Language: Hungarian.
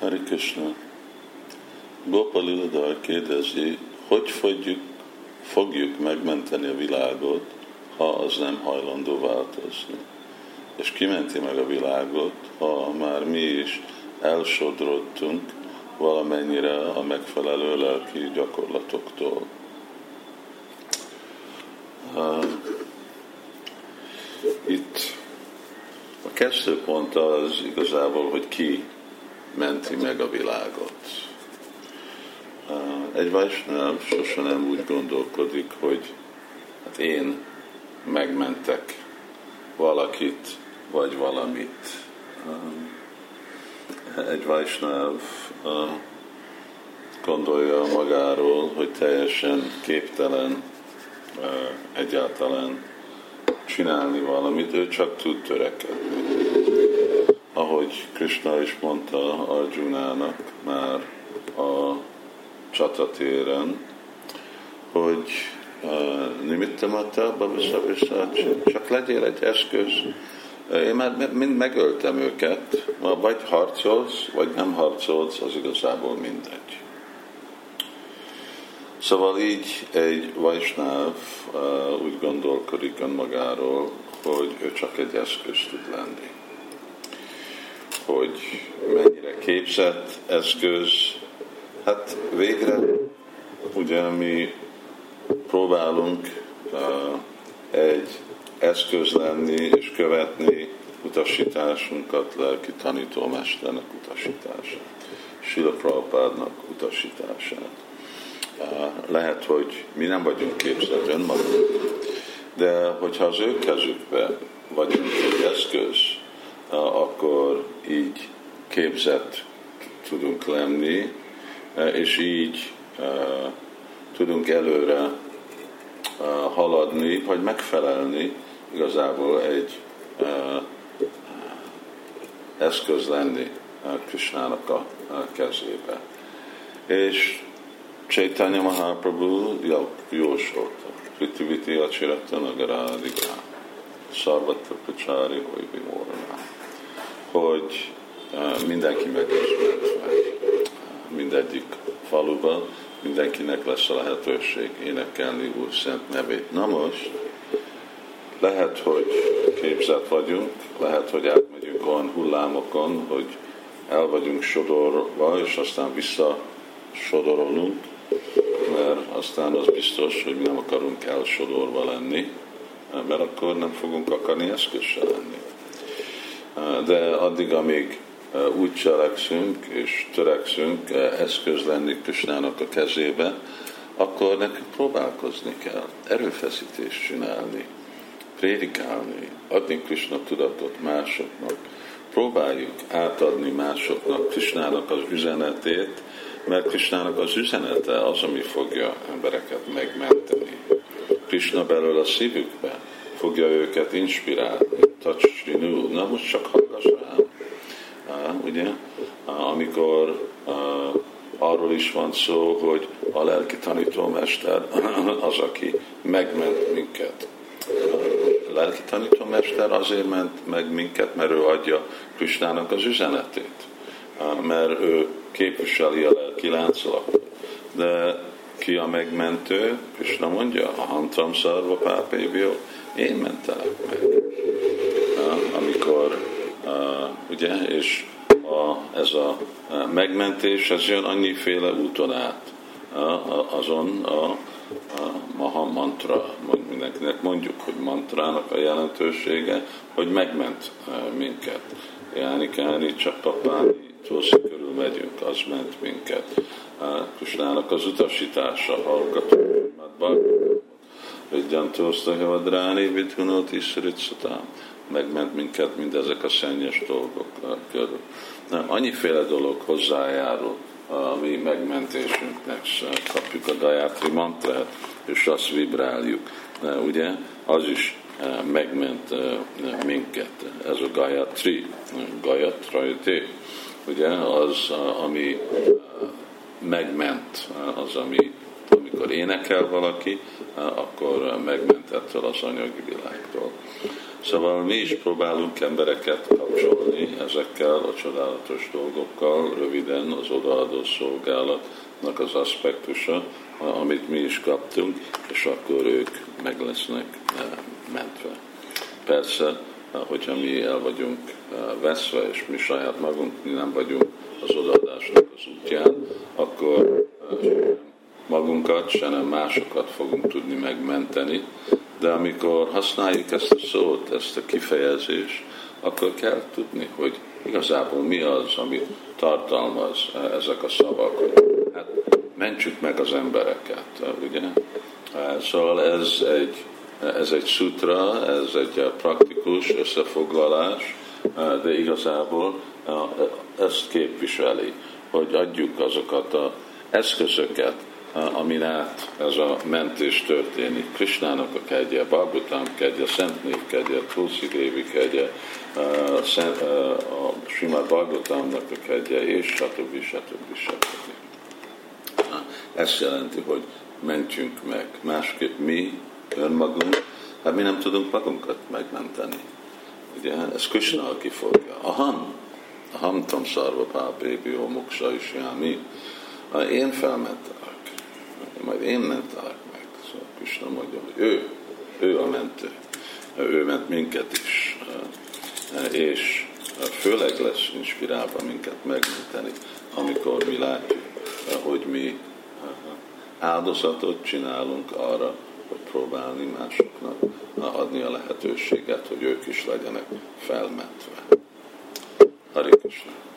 Hari Krishna. Gopalilodar kérdezi, hogy fogjuk, fogjuk megmenteni a világot, ha az nem hajlandó változni. És kimenti meg a világot, ha már mi is elsodrodtunk valamennyire a megfelelő lelki gyakorlatoktól. Itt a kezdőpont az igazából, hogy ki menti meg a világot. Egy Vajsnáv sosem nem úgy gondolkodik, hogy hát én megmentek valakit, vagy valamit. Egy Vajsnáv gondolja magáról, hogy teljesen képtelen egyáltalán csinálni valamit, ő csak tud törekedni. Ahogy Krishna is mondta Arjunának már a csatatéren, hogy nimittamata, vissza csak legyél egy eszköz. Én már mind megöltem őket, vagy harcolsz, vagy nem harcolsz, az igazából mindegy. Szóval így egy Vajsnáv uh, úgy gondolkodik önmagáról, hogy ő csak egy eszköz tud lenni. Hogy mennyire képzett eszköz, hát végre ugye mi próbálunk uh, egy eszköz lenni és követni utasításunkat, lelki tanítómesternek utasítását, Sila Prabhupádnak utasítását. Lehet, hogy mi nem vagyunk képzett önmagunk, de hogyha az ő kezükbe vagyunk egy eszköz, akkor így képzett tudunk lenni, és így tudunk előre haladni, vagy megfelelni igazából egy eszköz lenni Krisnának a kezébe. És Chaitanya Mahaprabhu jósolta. Pritiviti Acsirata Nagarádika. Sarvatra Pacsári Hojbi Hogy eh, mindenki megismerve mindegyik faluban, mindenkinek lesz a lehetőség énekelni Úr szent nevét. Na most, lehet, hogy képzett vagyunk, lehet, hogy átmegyünk olyan hullámokon, hogy el vagyunk sodorva, és aztán visszasodorolunk, mert aztán az biztos, hogy mi nem akarunk elsodorva lenni, mert akkor nem fogunk akarni eszközse lenni. De addig, amíg úgy cselekszünk és törekszünk eszköz lenni Krisnának a kezébe, akkor nekünk próbálkozni kell, erőfeszítést csinálni, prédikálni, adni Krishna tudatot másoknak, próbáljuk átadni másoknak Krisnának az üzenetét, mert Krisnának az üzenete az, ami fogja embereket megmenteni. Krishna belőle a szívükbe fogja őket inspirálni. Tacsrinú, na most csak hallgass rám. Uh, ugye? Amikor arról is van szó, hogy a lelki tanítómester az, aki megment minket. A lelki tanítómester azért ment meg minket, mert ő adja Krisnának az üzenetét. Mert ő képviseli a lelki láncolatot. De ki a megmentő? Krishna mondja, a hantam szarva pápébjó, én mentelek meg. Amikor, ugye, és a, ez a megmentés, ez jön annyiféle úton át. Azon a, a maha mantra, mindenkinek mondjuk, hogy mantrának a jelentősége, hogy megment minket. Jáni, Káni, Csapapáni, Tószi körül megyünk, az ment minket. Kusnának az utasítása, hallgatunk, Vidjantószta Havadráni, Vidhunót Isritszatám. Megment minket mindezek a szennyes dolgok körül. Nem, annyiféle dolog hozzájárul a mi megmentésünknek. Kapjuk a Gayatri mantrát, és azt vibráljuk. Ugye, az is megment minket. Ez a Gayatri, Gayatrajté ugye, az, ami megment, az, ami, amikor énekel valaki, akkor megment ettől az anyagi világtól. Szóval mi is próbálunk embereket kapcsolni ezekkel a csodálatos dolgokkal, röviden az odaadó szolgálatnak az aspektusa, amit mi is kaptunk, és akkor ők meg lesznek mentve. Persze, hogyha mi el vagyunk veszve, és mi saját magunk mi nem vagyunk az odaadásnak az útján, akkor magunkat, se nem másokat fogunk tudni megmenteni, de amikor használjuk ezt a szót, ezt a kifejezést, akkor kell tudni, hogy igazából mi az, amit tartalmaz ezek a szavak, hát mentsük meg az embereket, ugye? Szóval ez egy, ez egy sutra, ez egy praktikus összefoglalás, de igazából ezt képviseli, hogy adjuk azokat az eszközöket, amin át ez a mentés történik. Krisnának a kegye, Bhagavatam kegye, Szent Név kegye, Tulsi Dévi kegye, a Simát Bhagavatamnak a kegye, és stb. stb. stb. Ez jelenti, hogy mentjünk meg. Másképp mi, önmagunk, hát mi nem tudunk magunkat megmenteni. Ugye, ez Krishna, aki fogja. Aham, aham tam szarva pápébi, muksa is mi. Én felmentem majd én mentelek meg. Szóval Krishna mondja, hogy ő, ő a mentő. Ő ment minket is. És főleg lesz inspirálva minket megmenteni, amikor mi látjuk, hogy mi áldozatot csinálunk arra, hogy próbálni másoknak adni a lehetőséget, hogy ők is legyenek felmentve. Krishna.